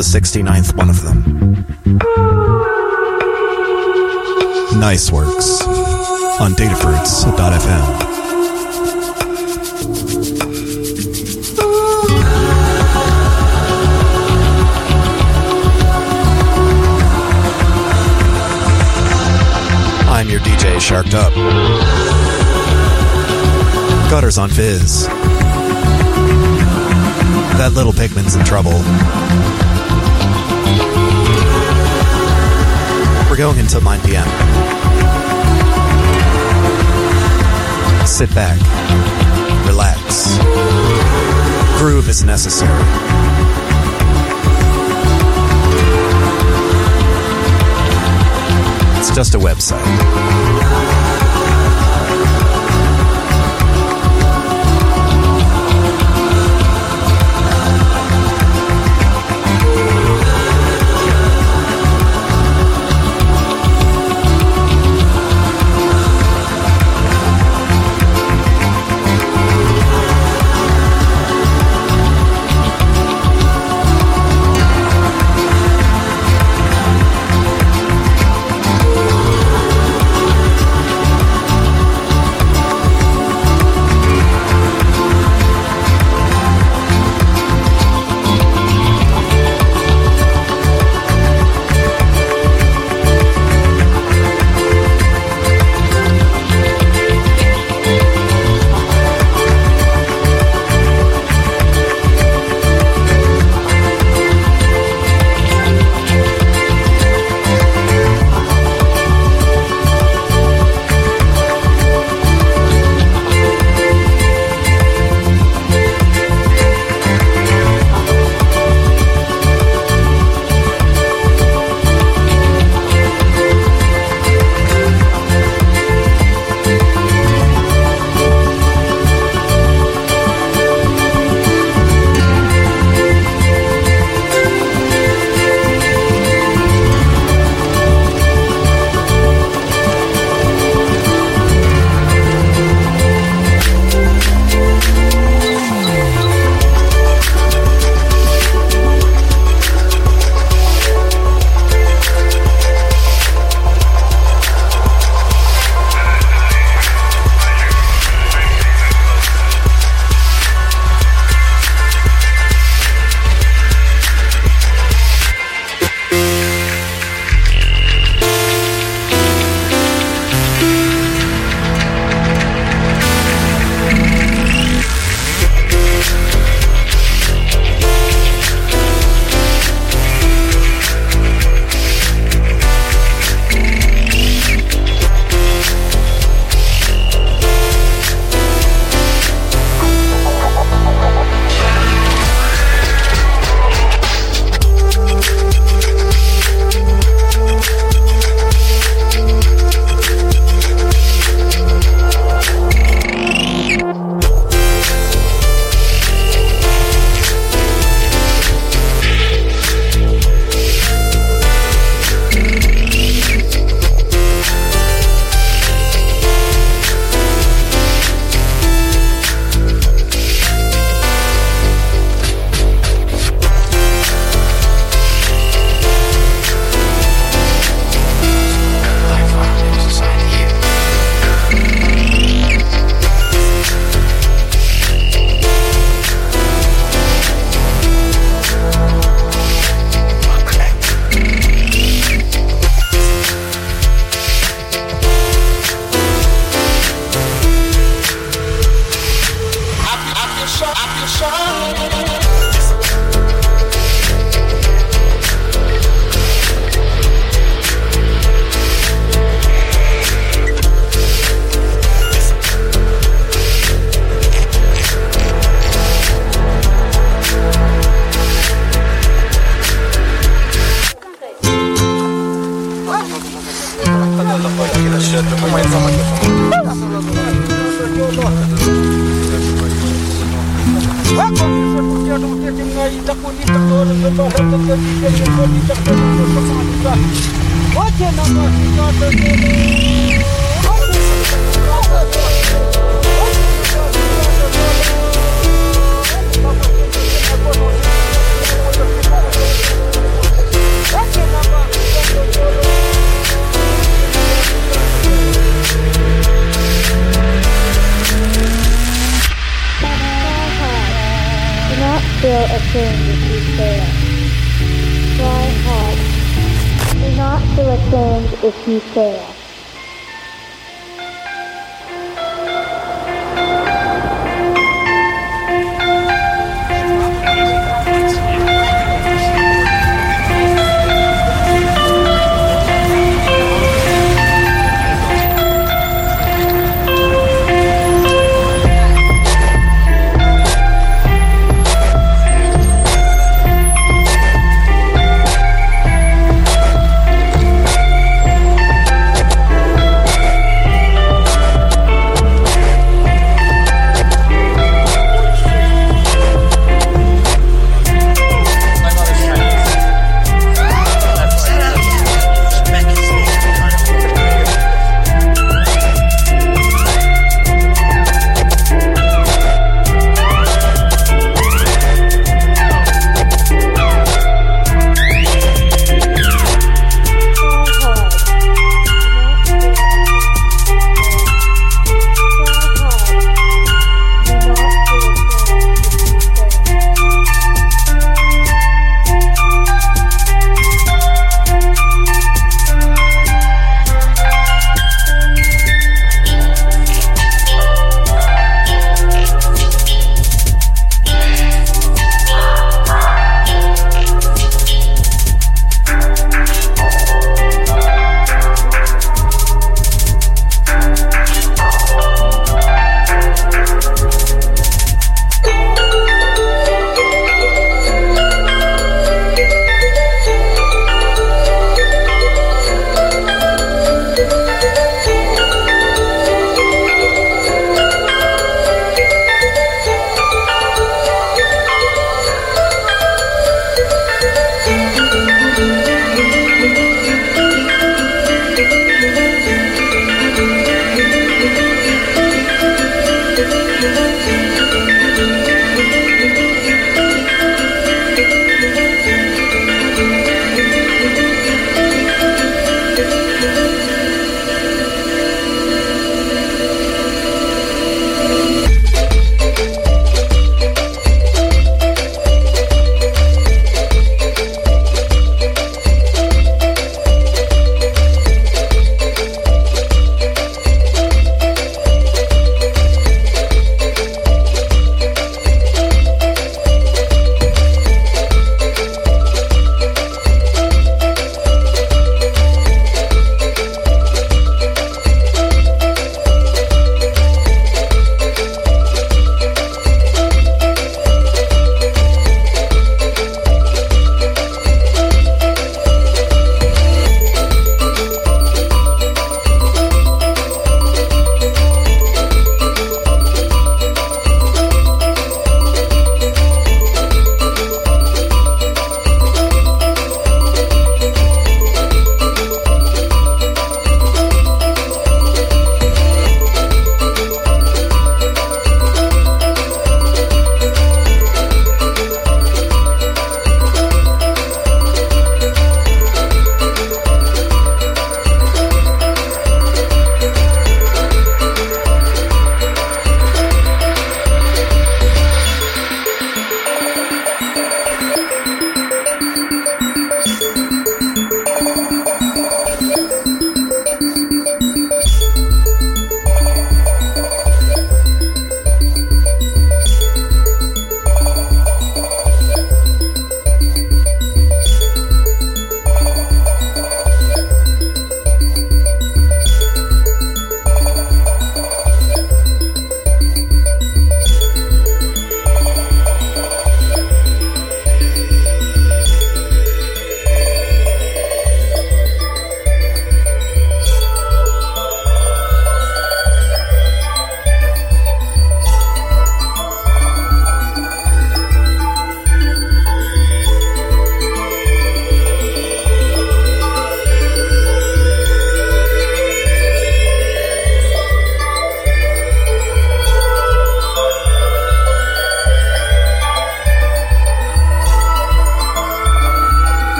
The 69th one of them. Nice works on datafruits.fm. I'm your DJ, Sharked Up. Gutters on Fizz. That little pigment's in trouble. We're going until 9 p.m. Sit back, relax. Groove is necessary. It's just a website.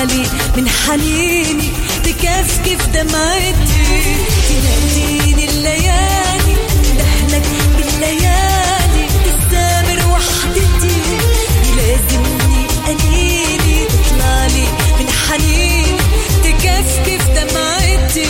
عالي من حنيني تكفكف دمعتي؟ تناديني الليالي دهلك بالليالي تستمر وحدتي. يلازمني قليلي تطلعلي من حنيني تكفكف دمعتي؟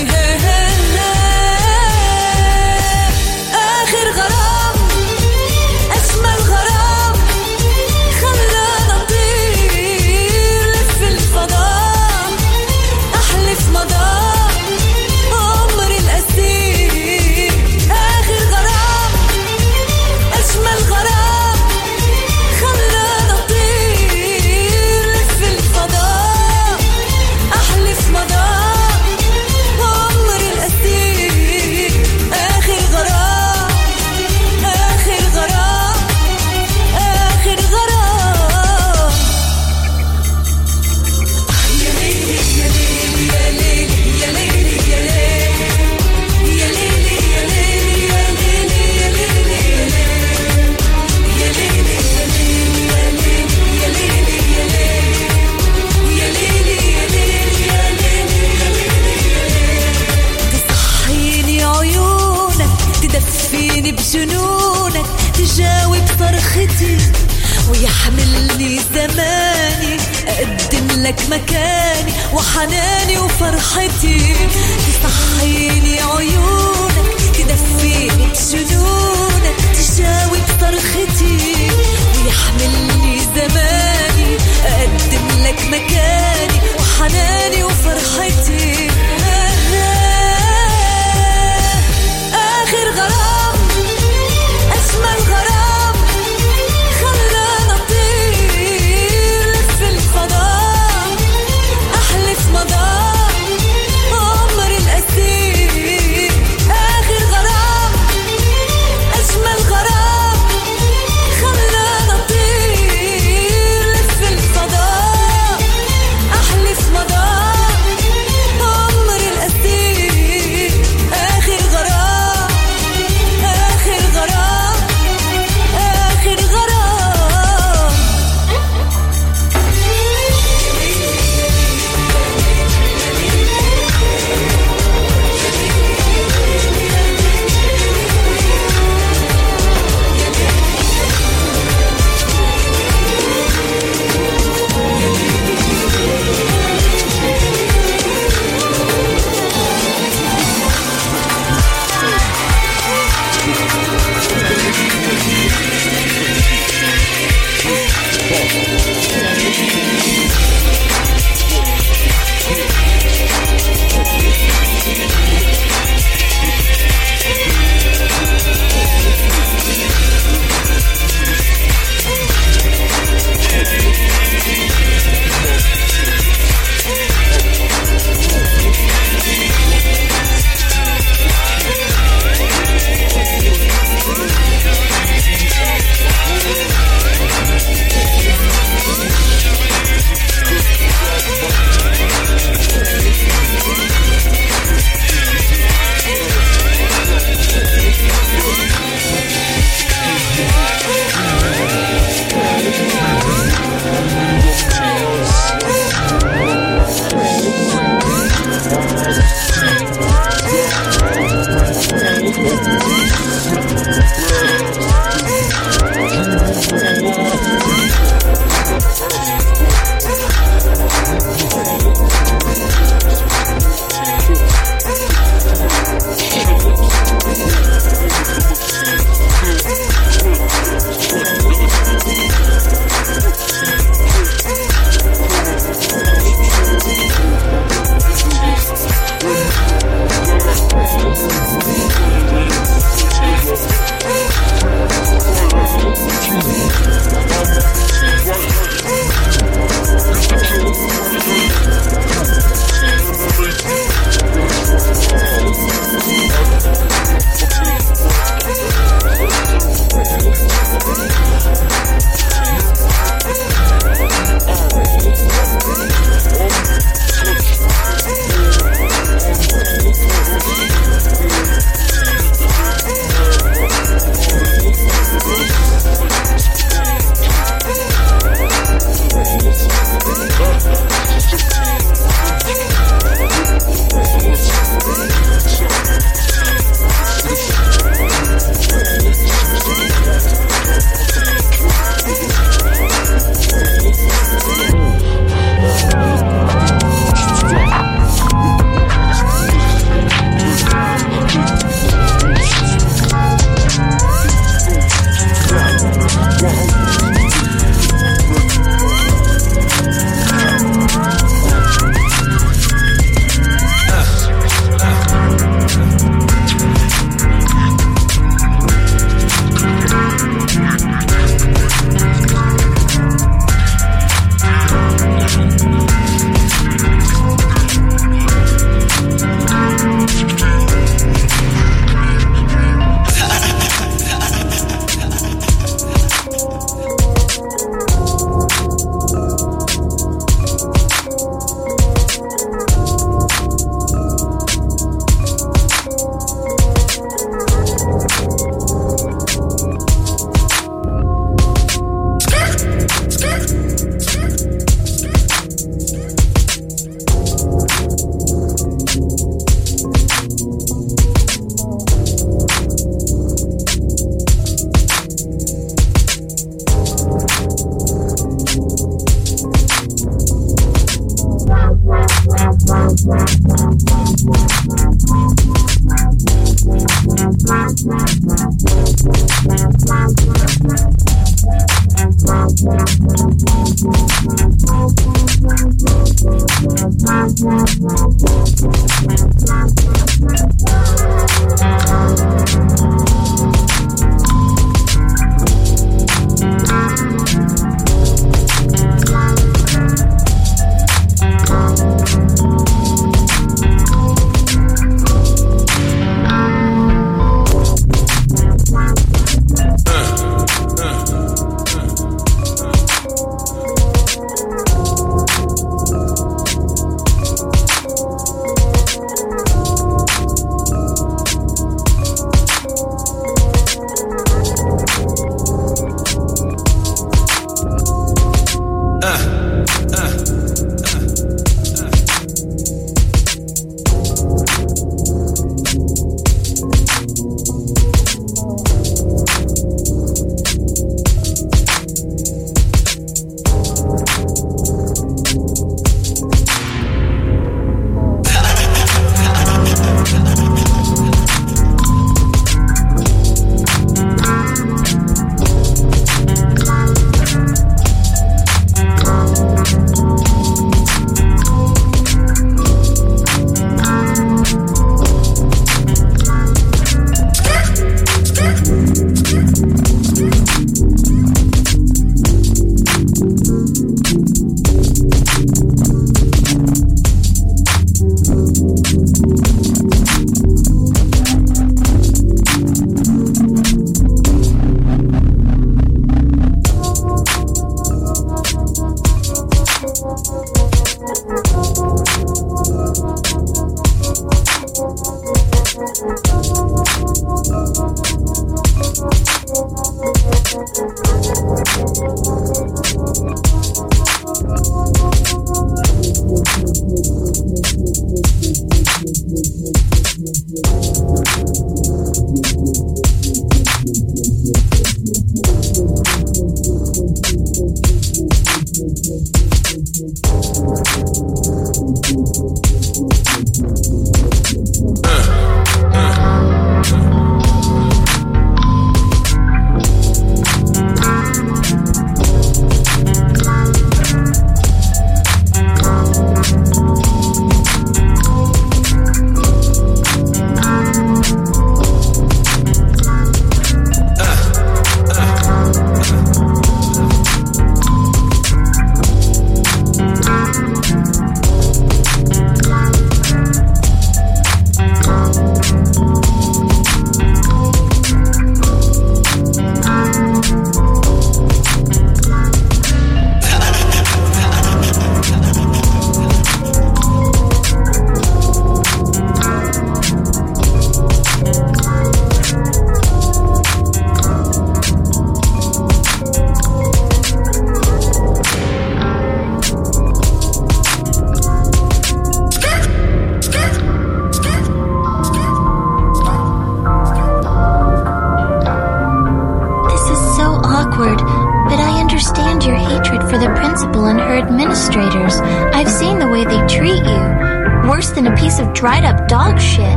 لك مكاني وحناني وفرحتي. تصحيني عيونك تدفيني بجنونك تجاوب صرختي ويحملني زماني أقدم لك مكاني وحناني وفرحتي.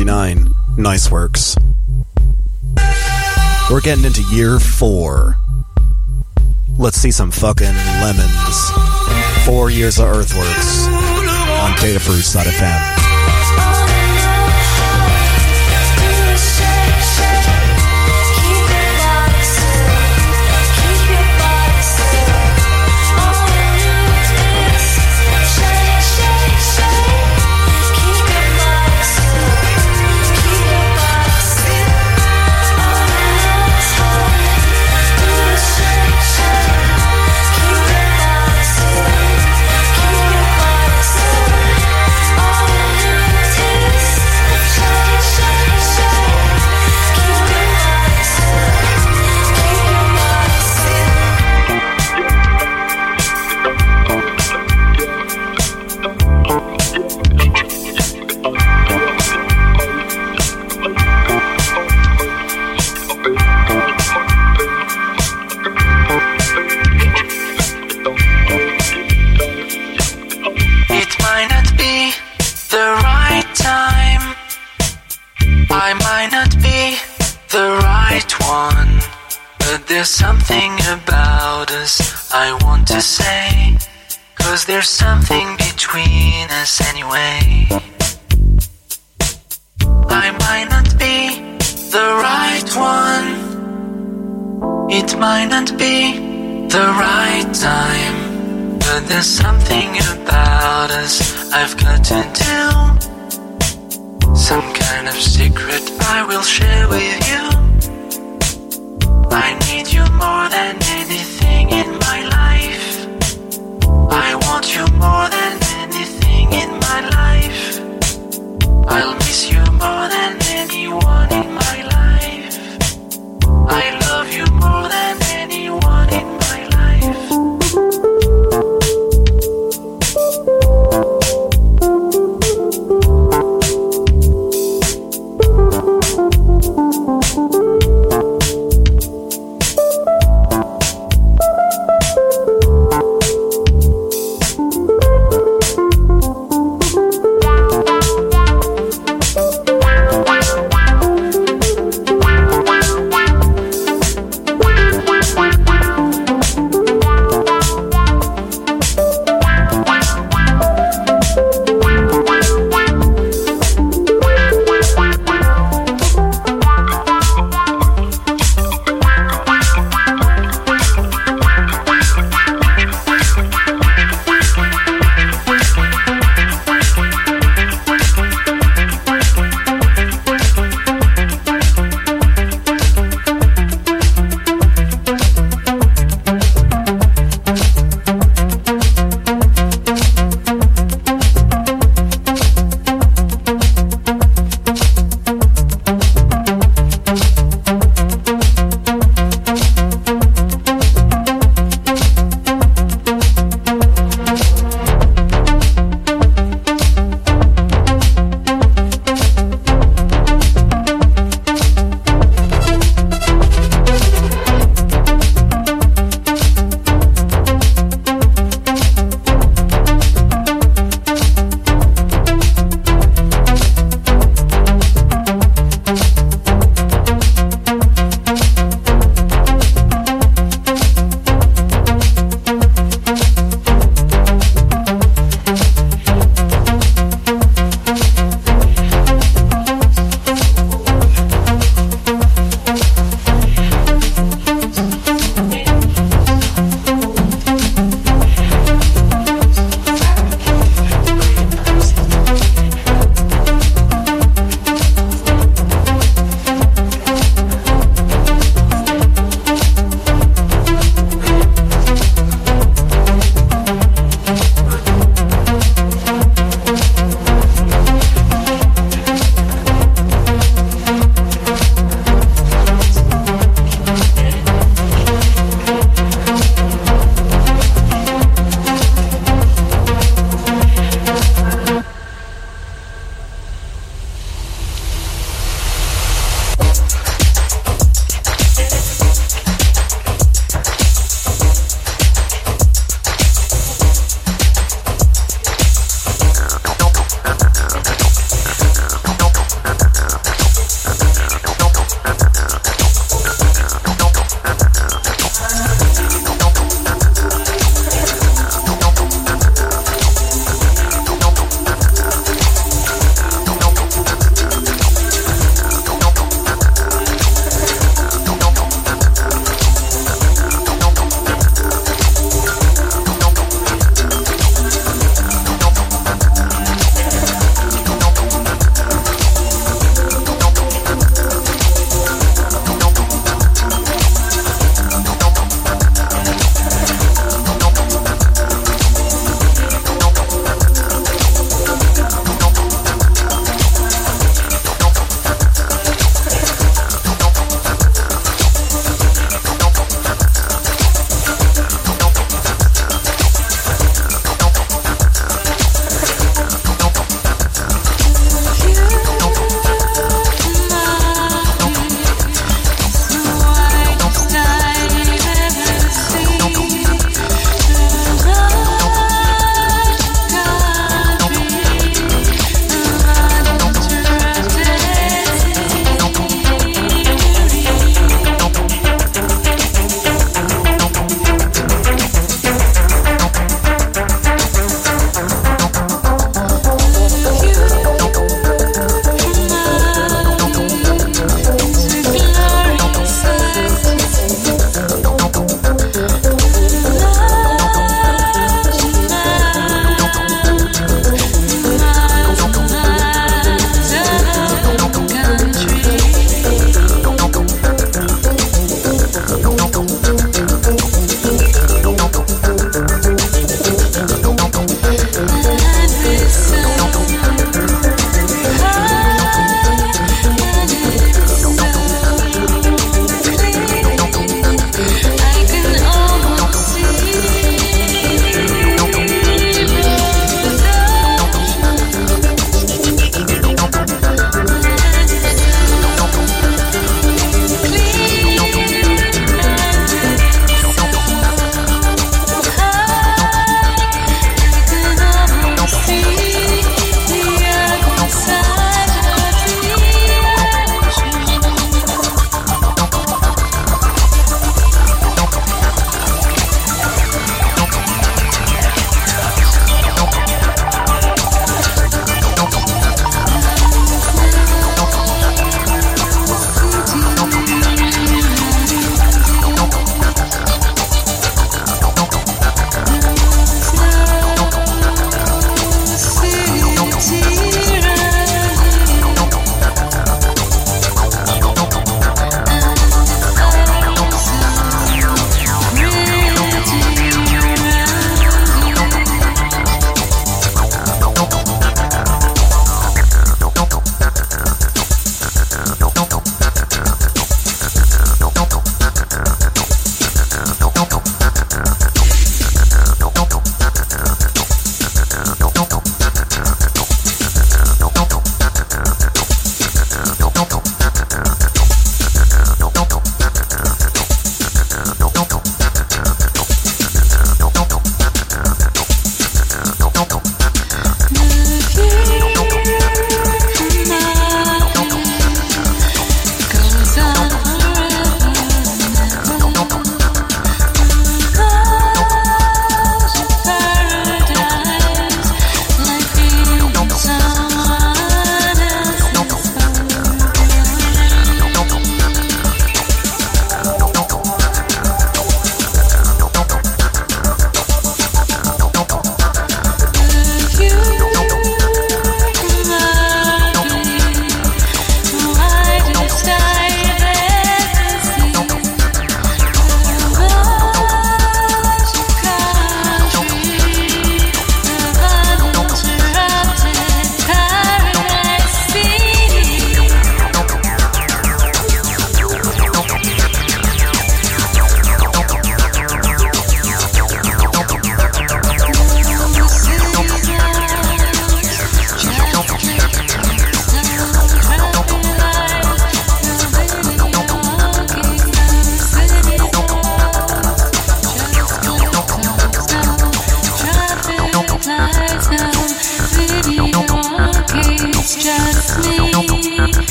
69. Nice works. We're getting into year four. Let's see some fucking lemons. Four years of Earthworks on Datafruits.fm. The